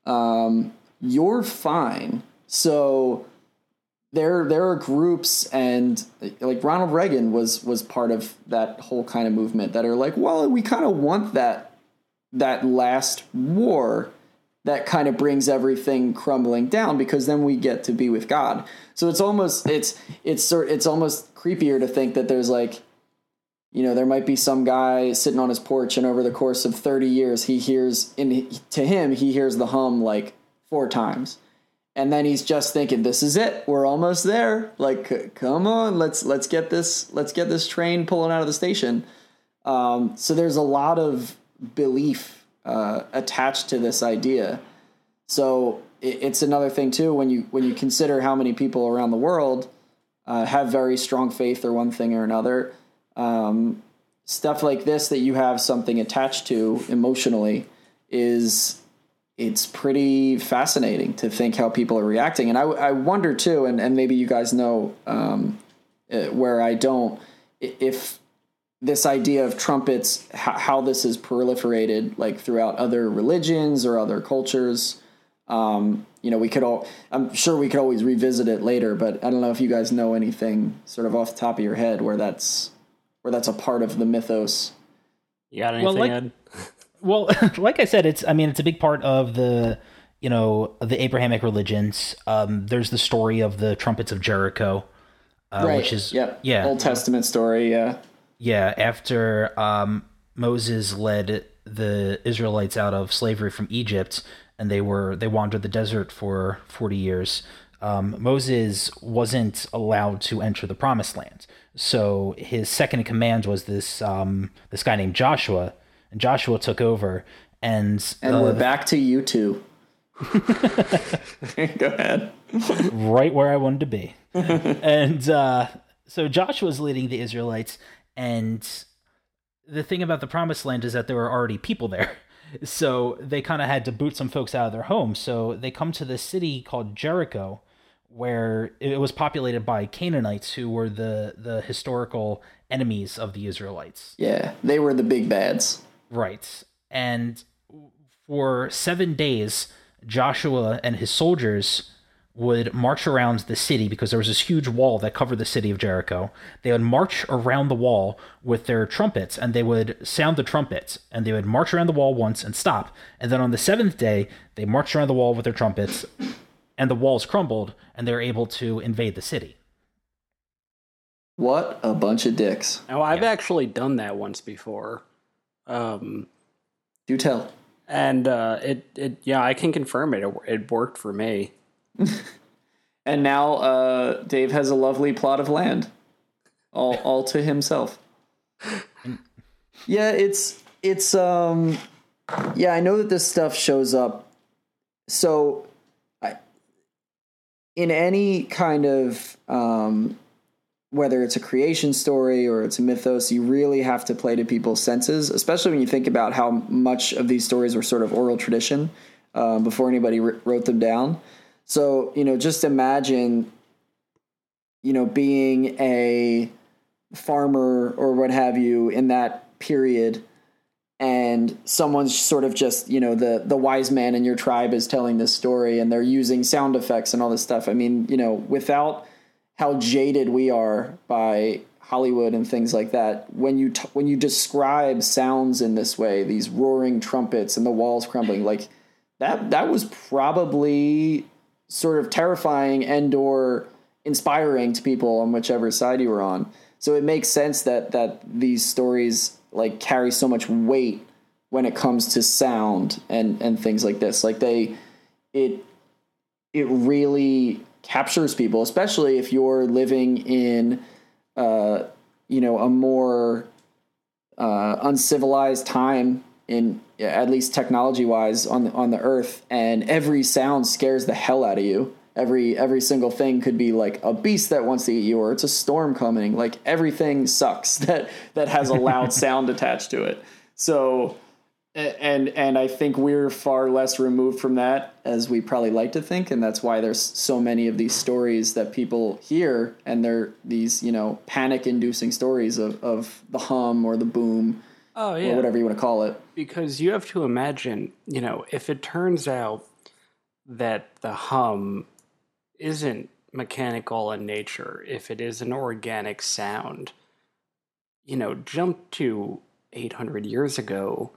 um, you're fine. So there there are groups and like Ronald Reagan was was part of that whole kind of movement that are like, well, we kind of want that that last war that kind of brings everything crumbling down because then we get to be with God. So it's almost it's it's it's almost creepier to think that there's like you know there might be some guy sitting on his porch and over the course of 30 years he hears in to him he hears the hum like four times. And then he's just thinking this is it. We're almost there. Like come on let's let's get this let's get this train pulling out of the station. Um, so there's a lot of belief uh, attached to this idea. So it, it's another thing too when you when you consider how many people around the world uh, have very strong faith or one thing or another um, stuff like this that you have something attached to emotionally is it's pretty fascinating to think how people are reacting. And i, I wonder too and, and maybe you guys know um, uh, where i don't if this idea of trumpets how, how this has proliferated like throughout other religions or other cultures um, you know we could all i'm sure we could always revisit it later but i don't know if you guys know anything sort of off the top of your head where that's where that's a part of the mythos You got anything, Well, like- Ed? Well, like I said, it's I mean it's a big part of the you know the Abrahamic religions. Um, there's the story of the trumpets of Jericho, uh, which is yep. yeah old testament story yeah yeah after um, Moses led the Israelites out of slavery from Egypt, and they were they wandered the desert for forty years. Um, Moses wasn't allowed to enter the promised land, so his second in command was this um, this guy named Joshua, and Joshua took over. And, and uh, we're back to you two go ahead right where I wanted to be. and uh, so Joshua's leading the Israelites, and the thing about the promised land is that there were already people there. So they kind of had to boot some folks out of their homes. So they come to this city called Jericho, where it was populated by Canaanites, who were the the historical enemies of the Israelites. Yeah, they were the big bads. Right. And for seven days, Joshua and his soldiers would march around the city because there was this huge wall that covered the city of Jericho. They would march around the wall with their trumpets and they would sound the trumpets and they would march around the wall once and stop. And then on the seventh day, they marched around the wall with their trumpets and the walls crumbled and they were able to invade the city. What a bunch of dicks. Now, I've actually done that once before. Um, Do tell. and uh, it, it, yeah, I can confirm it. It, it worked for me. And now uh, Dave has a lovely plot of land, all all to himself. Yeah, it's it's um, yeah. I know that this stuff shows up. So, I in any kind of um, whether it's a creation story or it's a mythos, you really have to play to people's senses, especially when you think about how much of these stories were sort of oral tradition um, before anybody wr- wrote them down. So, you know, just imagine, you know, being a farmer or what have you in that period and someone's sort of just, you know, the the wise man in your tribe is telling this story and they're using sound effects and all this stuff. I mean, you know, without how jaded we are by Hollywood and things like that, when you t- when you describe sounds in this way, these roaring trumpets and the walls crumbling, like that that was probably sort of terrifying and or inspiring to people on whichever side you were on. So it makes sense that that these stories like carry so much weight when it comes to sound and and things like this. Like they it it really captures people, especially if you're living in uh you know a more uh uncivilized time in at least technology wise on the, on the earth and every sound scares the hell out of you. Every every single thing could be like a beast that wants to eat you or it's a storm coming. Like everything sucks that that has a loud sound attached to it. So and and I think we're far less removed from that as we probably like to think, and that's why there's so many of these stories that people hear, and they're these you know panic-inducing stories of of the hum or the boom Oh, or whatever you want to call it. Because you have to imagine, you know, if it turns out that the hum isn't mechanical in nature, if it is an organic sound, you know, jump to 800 years ago,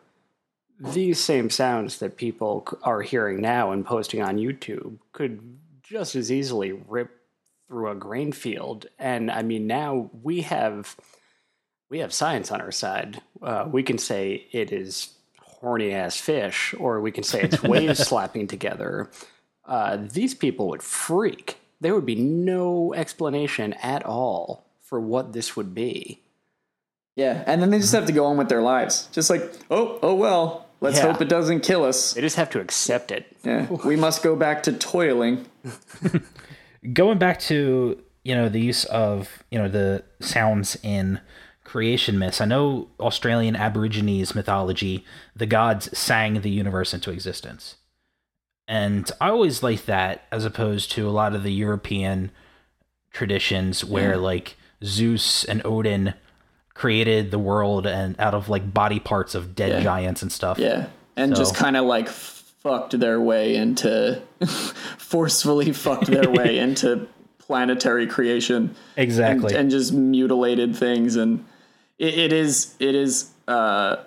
these same sounds that people are hearing now and posting on YouTube could just as easily rip through a grain field. And I mean, now we have we have science on our side. Uh, we can say it is horny ass fish, or we can say it's waves slapping together. Uh, these people would freak. There would be no explanation at all for what this would be. Yeah, and then they just have to go on with their lives, just like oh oh well, let's Yeah. hope it doesn't kill us. They just have to accept it. Yeah, we must go back to toiling. going back to you know the use of you know the sounds in creation myths. I know australian aborigines mythology the gods sang the universe into existence. And i always like that as opposed to a lot of the european traditions where like zeus and odin created the world and out of like body parts of dead Yeah. giants and stuff. Yeah, and So- just kind of like fucked their way into forcefully fucked their way into planetary creation. exactly. and, and just mutilated things and it, it is it is uh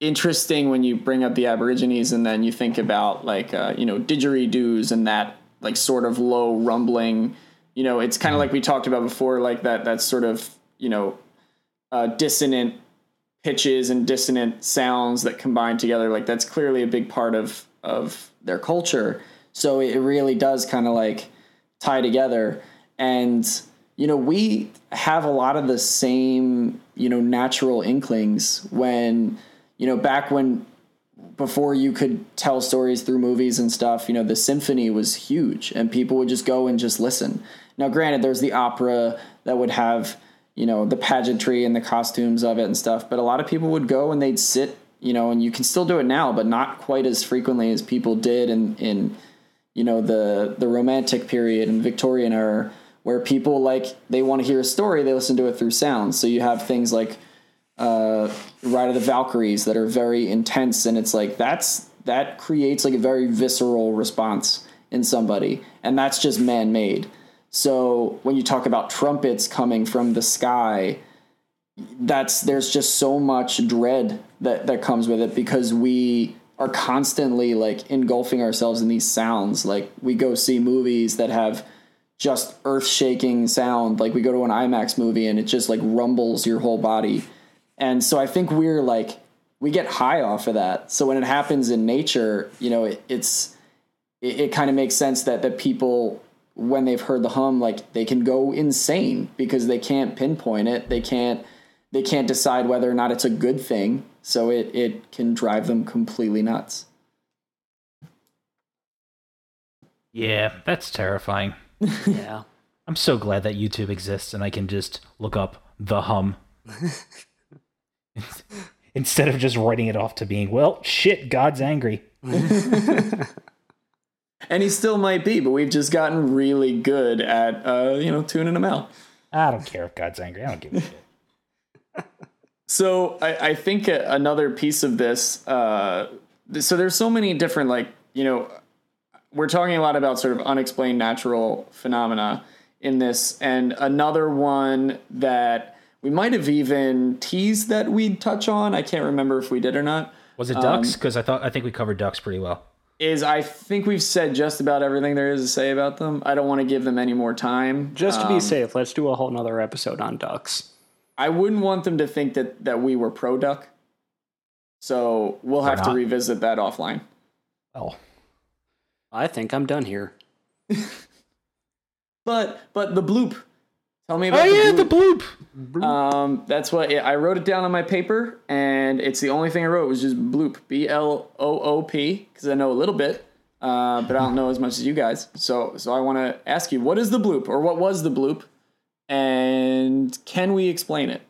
interesting when you bring up the aborigines and then you think about like uh, you know didgeridoos and that like sort of low rumbling you know it's kind of like we talked about before like that that sort of you know uh, dissonant pitches and dissonant sounds that combine together like that's clearly a big part of of their culture. So it really does kind of like tie together. And you know we have a lot of the same you know natural inklings when you know back when before you could tell stories through movies and stuff you know the symphony was huge and people would just go and just listen now granted there's the opera that would have you know the pageantry and the costumes of it and stuff. But a lot of people would go and they'd sit, you know, and you can still do it now, but not quite as frequently as people did in in you know the the romantic period and Victorian era where people like they want to hear a story, they listen to it through sound. So you have things like uh, Ride of the Valkyries that are very intense, and it's like that's that creates like a very visceral response in somebody, and that's just man made. So when you talk about trumpets coming from the sky, that's there's just so much dread that that comes with it because we are constantly like engulfing ourselves in these sounds. Like we go see movies that have just earth shaking sound. Like we go to an IMAX movie and it just like rumbles your whole body. And so I think we're like we get high off of that. So when it happens in nature, you know, it, it's it, it kind of makes sense that that people when they've heard the hum, like they can go insane because they can't pinpoint it. They can't they can't decide whether or not it's a good thing. So it it can drive them completely nuts. Yeah, that's terrifying. Yeah. I'm so glad that YouTube exists and I can just look up the hum. Instead of just writing it off to being, well, shit, God's angry. And he still might be, but we've just gotten really good at uh, you know, tuning him out. I don't care if God's angry. I don't give a shit. So I, I think another piece of this. Uh, so there's so many different like you know, we're talking a lot about sort of unexplained natural phenomena in this, and another one that we might have even teased that we'd touch on. I can't remember if we did or not. Was it ducks? Because I thought I think we covered ducks pretty well. Is I think we've said just about everything there is to say about them. I don't want to give them any more time. Just to be Um, safe, let's do a whole nother episode on ducks. I wouldn't want them to think that that we were pro duck. So we'll have to revisit that offline. Oh, I think I'm done here. But but the bloop. Tell me about oh yeah, the the bloop. bloop. Um, that's what I wrote it down on my paper, and it's the only thing I wrote was just bloop, B L O O P, because I know a little bit, uh, but I don't know as much as you guys. So so I want to ask you, what is the bloop, or what was the bloop, and can we explain it?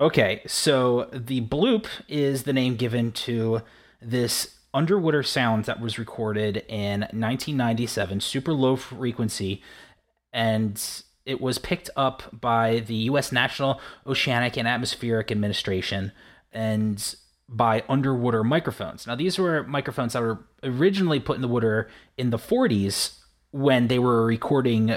Okay, so the bloop is the name given to this underwater sound that was recorded in 1997, super low frequency, and it was picked up by the U.S. National Oceanic and Atmospheric Administration and by underwater microphones. Now, these were microphones that were originally put in the water in the 40s when they were recording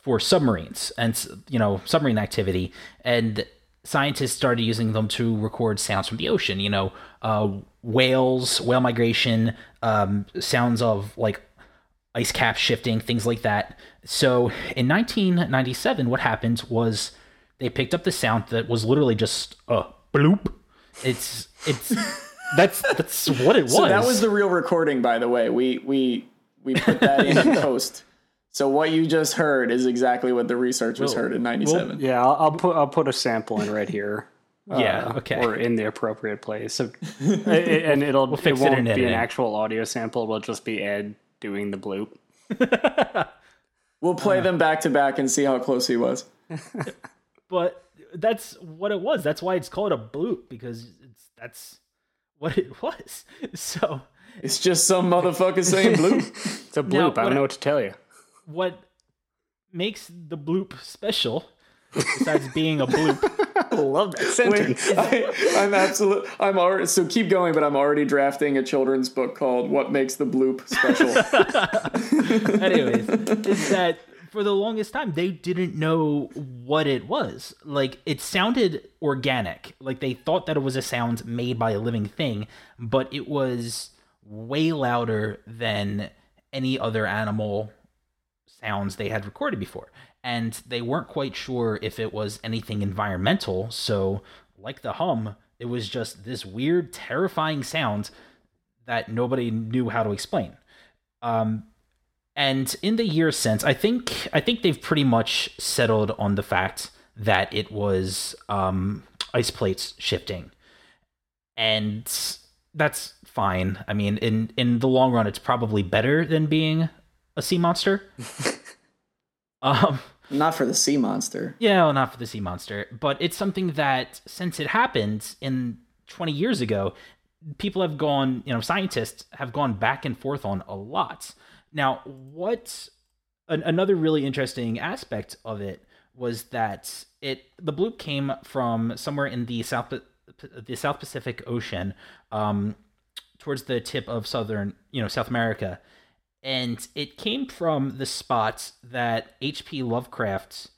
for submarines and you know submarine activity and scientists started using them to record sounds from the ocean you know uh, whales whale migration um, sounds of like ice cap shifting things like that so in 1997 what happened was they picked up the sound that was literally just a bloop it's it's that's that's what it was So that was the real recording, by the way. We we we put that in in post. So what you just heard is exactly what the research was heard in '97. Yeah, I'll, I'll put I'll put a sample in right here. Yeah, uh, okay. Or in the appropriate place. So, and it'll fix it it won't in be an actual audio sample. It'll just be Ed doing the bloop. We'll play them back to back and see how close he was. but that's what it was. That's why it's called a bloop because it's that's what it was. So It's just some motherfucker saying bloop. It's a Now, bloop. I don't know what to tell you. what makes the bloop special, besides being a bloop, I love that Wait, sentence. I, I'm absolute. I'm already. So keep going, but I'm already drafting a children's book called "What Makes the Bloop Special." anyways, is that for the longest time they didn't know what it was. Like it sounded organic. Like they thought that it was a sound made by a living thing, but it was way louder than any other animal sounds they had recorded before. And they weren't quite sure if it was anything environmental. So, like the hum, it was just this weird, terrifying sound that nobody knew how to explain. Um, and in the years since, I think I think they've pretty much settled on the fact that it was um, ice plates shifting, and that's fine. I mean, in in the long run, it's probably better than being a sea monster. um, Not for the sea monster. Yeah, well, not for the sea monster, but it's something that since it happened in 20 years ago, people have gone, you know, scientists have gone back and forth on a lot. Now, what an, another really interesting aspect of it was that it the bloop came from somewhere in the south the South Pacific Ocean, um, towards the tip of southern, you know, South America, and it came from the spots that H.P. Lovecraft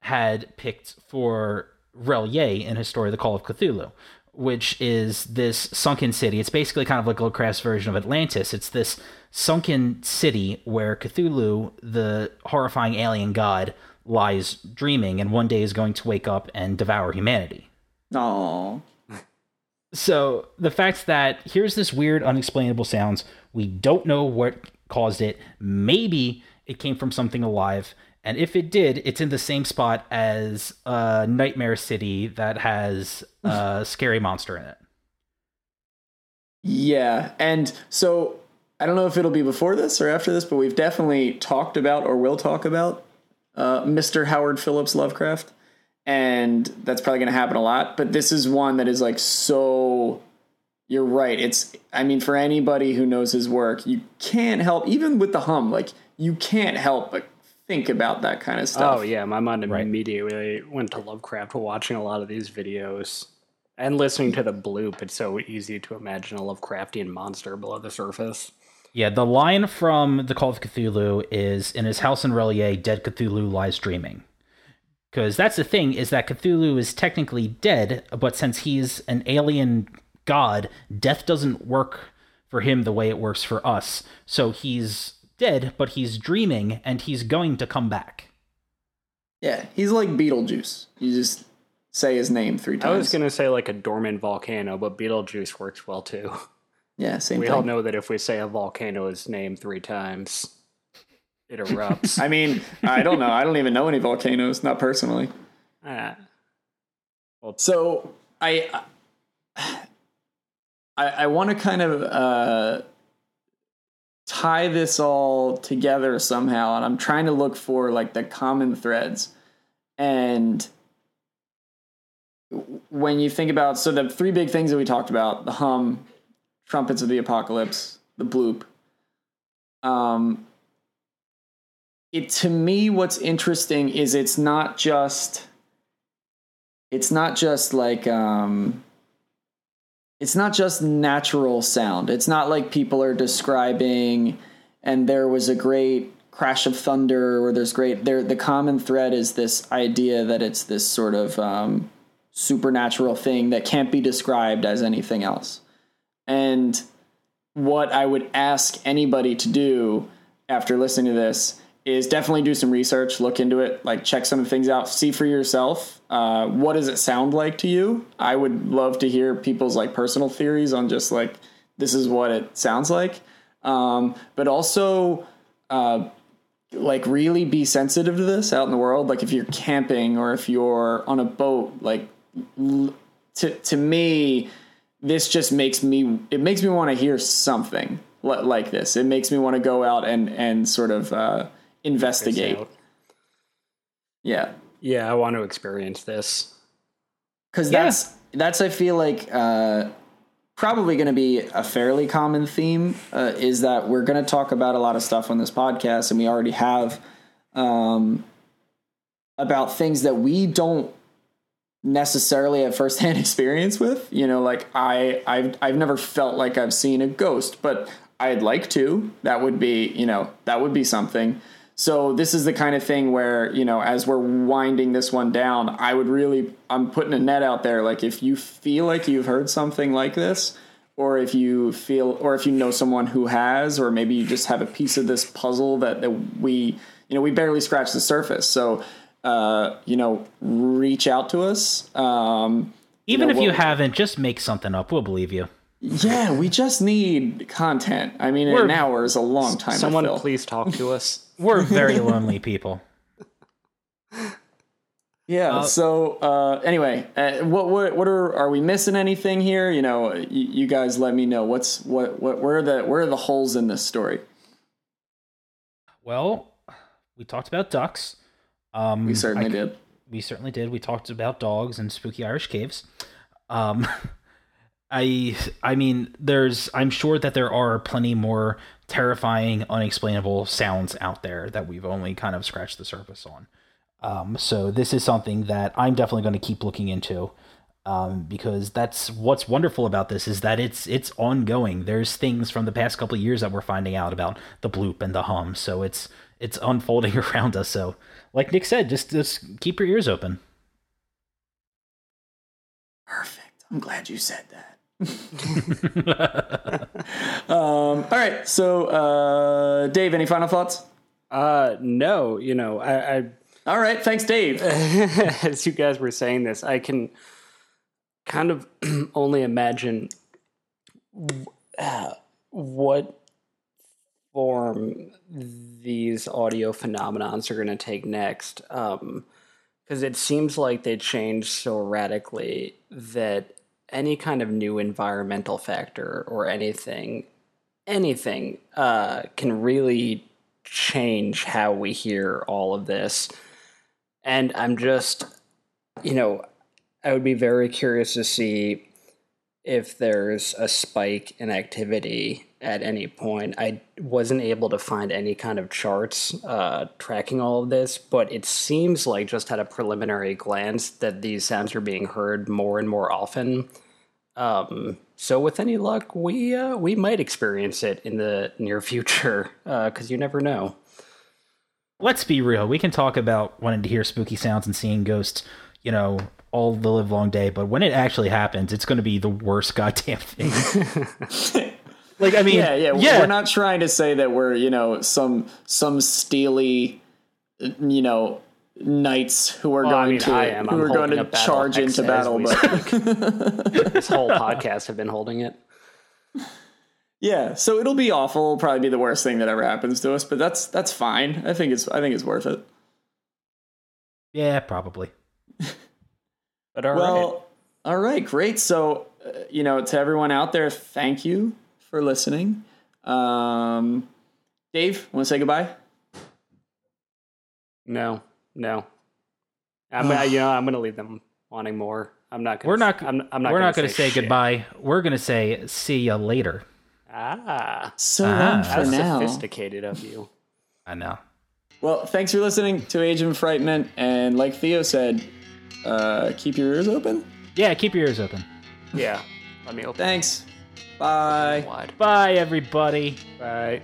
had picked for R'lyeh in his story, The Call of Cthulhu, which is this sunken city. It's basically kind of like Lovecraft's version of Atlantis. It's this sunken city where Cthulhu, the horrifying alien god, lies dreaming and one day is going to wake up and devour humanity. Oh. So the fact that here's this weird, unexplainable sounds, we don't know what caused it. Maybe it came from something alive. And if it did, it's in the same spot as a Nightmare City that has a scary monster in it. Yeah. And so I don't know if it'll be before this or after this, but we've definitely talked about or will talk about uh, Mr. Howard Phillips Lovecraft. And that's probably going to happen a lot. But this is one that is like so. You're right. It's, I mean, for anybody who knows his work, you can't help, even with the hum, like, you can't help but think about that kind of oh, stuff. Oh yeah, my mind immediately went to Lovecraft while watching a lot of these videos and listening to the bloop. It's so easy to imagine a Lovecraftian monster below the surface. Yeah, the line from The Call of Cthulhu is In his house in R'lyeh, dead Cthulhu lies dreaming. Because that's the thing, is that Cthulhu is technically dead, but since he's an alien god, death doesn't work for him the way it works for us. So he's dead, but he's dreaming and he's going to come back. Yeah, he's like Beetlejuice. You just say his name three times. I was gonna say like a dormant volcano, but Beetlejuice works well too. Yeah, same we thing. all know that if we say a volcano is named three times, it erupts. I mean, I don't know. I don't even know any volcanoes, not personally. Ah, So I I, I want to kind of uh, tie this all together somehow, and I'm trying to look for like the common threads. And when you think about so the three big things that we talked about the hum trumpets of the apocalypse the bloop um it to me what's interesting is it's not just it's not just like um it's not just natural sound it's not like people are describing and there was a great crash of thunder or there's great there the common thread is this idea that it's this sort of um supernatural thing that can't be described as anything else. And what I would ask anybody to do after listening to this is definitely do some research, look into it, like check some things out, see for yourself. Uh, what does it sound like to you? I would love to hear people's like personal theories on just like this is what it sounds like, um, but also uh, like really be sensitive to this out in the world. Like if you're camping or if you're on a boat, like to to me, this just makes me it makes me want to hear something like this. It makes me want to go out and and sort of uh, investigate. Yeah, Yeah, I want to experience this. because Yeah. that's that's I feel like uh, probably going to be a fairly common theme. Uh, is that we're going to talk about a lot of stuff on this podcast, and we already have um, about things that we don't necessarily have firsthand experience with. You know, like I I've I've never felt like I've seen a ghost, but I'd like to. That would be you know that would be something. So this is the kind of thing where you know as we're winding this one down, I would really I'm putting a net out there. Like if you feel like you've heard something like this. Or if you feel, or if you know someone who has, or maybe you just have a piece of this puzzle that, that we, you know, we barely scratched the surface. So uh, you know, reach out to us. Um, Even know, if you haven't, just make something up. We'll believe you. Yeah, we just need content. I mean, We're- an hour is a long time. to Someone fill. please talk to us. We're very lonely people. Yeah. so uh, anyway, uh, what what what are are we missing anything here? You know, you, you guys let me know. What's what what where are the where are the holes in this story? Well, we talked about ducks. Um, We certainly I- did. we certainly did. We talked about dogs and spooky Irish caves. Um, I I mean, there's I'm sure that there are plenty more terrifying, unexplainable sounds out there that we've only kind of scratched the surface on. Um, so this is something that I'm definitely going to keep looking into. Um, because that's what's wonderful about this is that it's it's ongoing. There's things from the past couple of years that we're finding out about the bloop and the hum, so it's it's unfolding around us. So, like Nick said, just just keep your ears open. Perfect. I'm glad you said that. um, all right. So, uh, Dave, any final thoughts? Uh, no, you know, I, I All right. Thanks, Dave. as you guys were saying this, I can kind of only imagine uh, what form these audio phenomenons are going to take next. Because it seems like they change so radically that any kind of new environmental factor or anything, anything, uh, can really change how we hear all of this. And I'm just, you know, I would be very curious to see if there's a spike in activity at any point. I wasn't able to find any kind of charts uh, tracking all of this, but it seems like just at a preliminary glance that these sounds are being heard more and more often. Um, so with any luck, we uh, we might experience it in the near future because you never know. Let's be real. We can talk about wanting to hear spooky sounds and seeing ghosts, you know, all the live long day, but when it actually happens, it's going to be the worst goddamn thing. like, I mean, Yeah, yeah, yeah. We're not trying to say that we're, you know, some some steely, you know, knights who are Well, going I mean, to I am. who I'm are going to charge into battle. But this whole podcast have been holding it. yeah, so it'll be awful. It'll probably be the worst thing that ever happens to us. But that's that's fine. I think it's I think it's worth it. yeah, probably. But all right. well, all right, great. So, uh, you know, to everyone out there, thank you for listening. Um, Dave, want to say goodbye? no, no. I'm I, you know I'm gonna leave them wanting more. I'm not. Gonna, We're not. I'm, I'm not. we're gonna not going to say shit. goodbye. We're going to say see ya later. Ah, So Ah. for how now. sophisticated of you. I know. Well, thanks for listening to Age of Enfrightenment, and like Theo said, uh, keep your ears open. Yeah, keep your ears open. Yeah. Let me open Thanks. Bye. Bye, everybody. Bye.